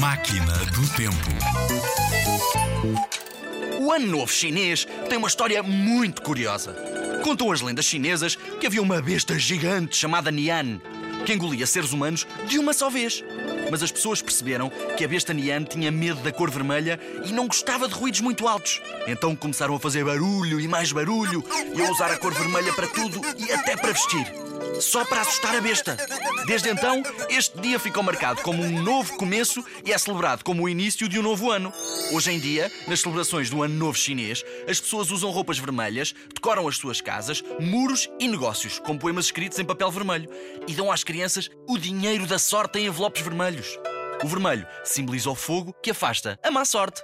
Máquina do Tempo. O Ano Novo Chinês tem uma história muito curiosa. Contam as lendas chinesas que havia uma besta gigante chamada Nian, que engolia seres humanos de uma só vez. Mas as pessoas perceberam que a besta Nian tinha medo da cor vermelha e não gostava de ruídos muito altos. Então começaram a fazer barulho e mais barulho e a usar a cor vermelha para tudo e até para vestir. Só para assustar a besta. Desde então, este dia ficou marcado como um novo começo e é celebrado como o início de um novo ano. Hoje em dia, nas celebrações do Ano Novo Chinês, as pessoas usam roupas vermelhas, decoram as suas casas, muros e negócios com poemas escritos em papel vermelho e dão às crianças o dinheiro da sorte em envelopes vermelhos. O vermelho simboliza o fogo que afasta a má sorte.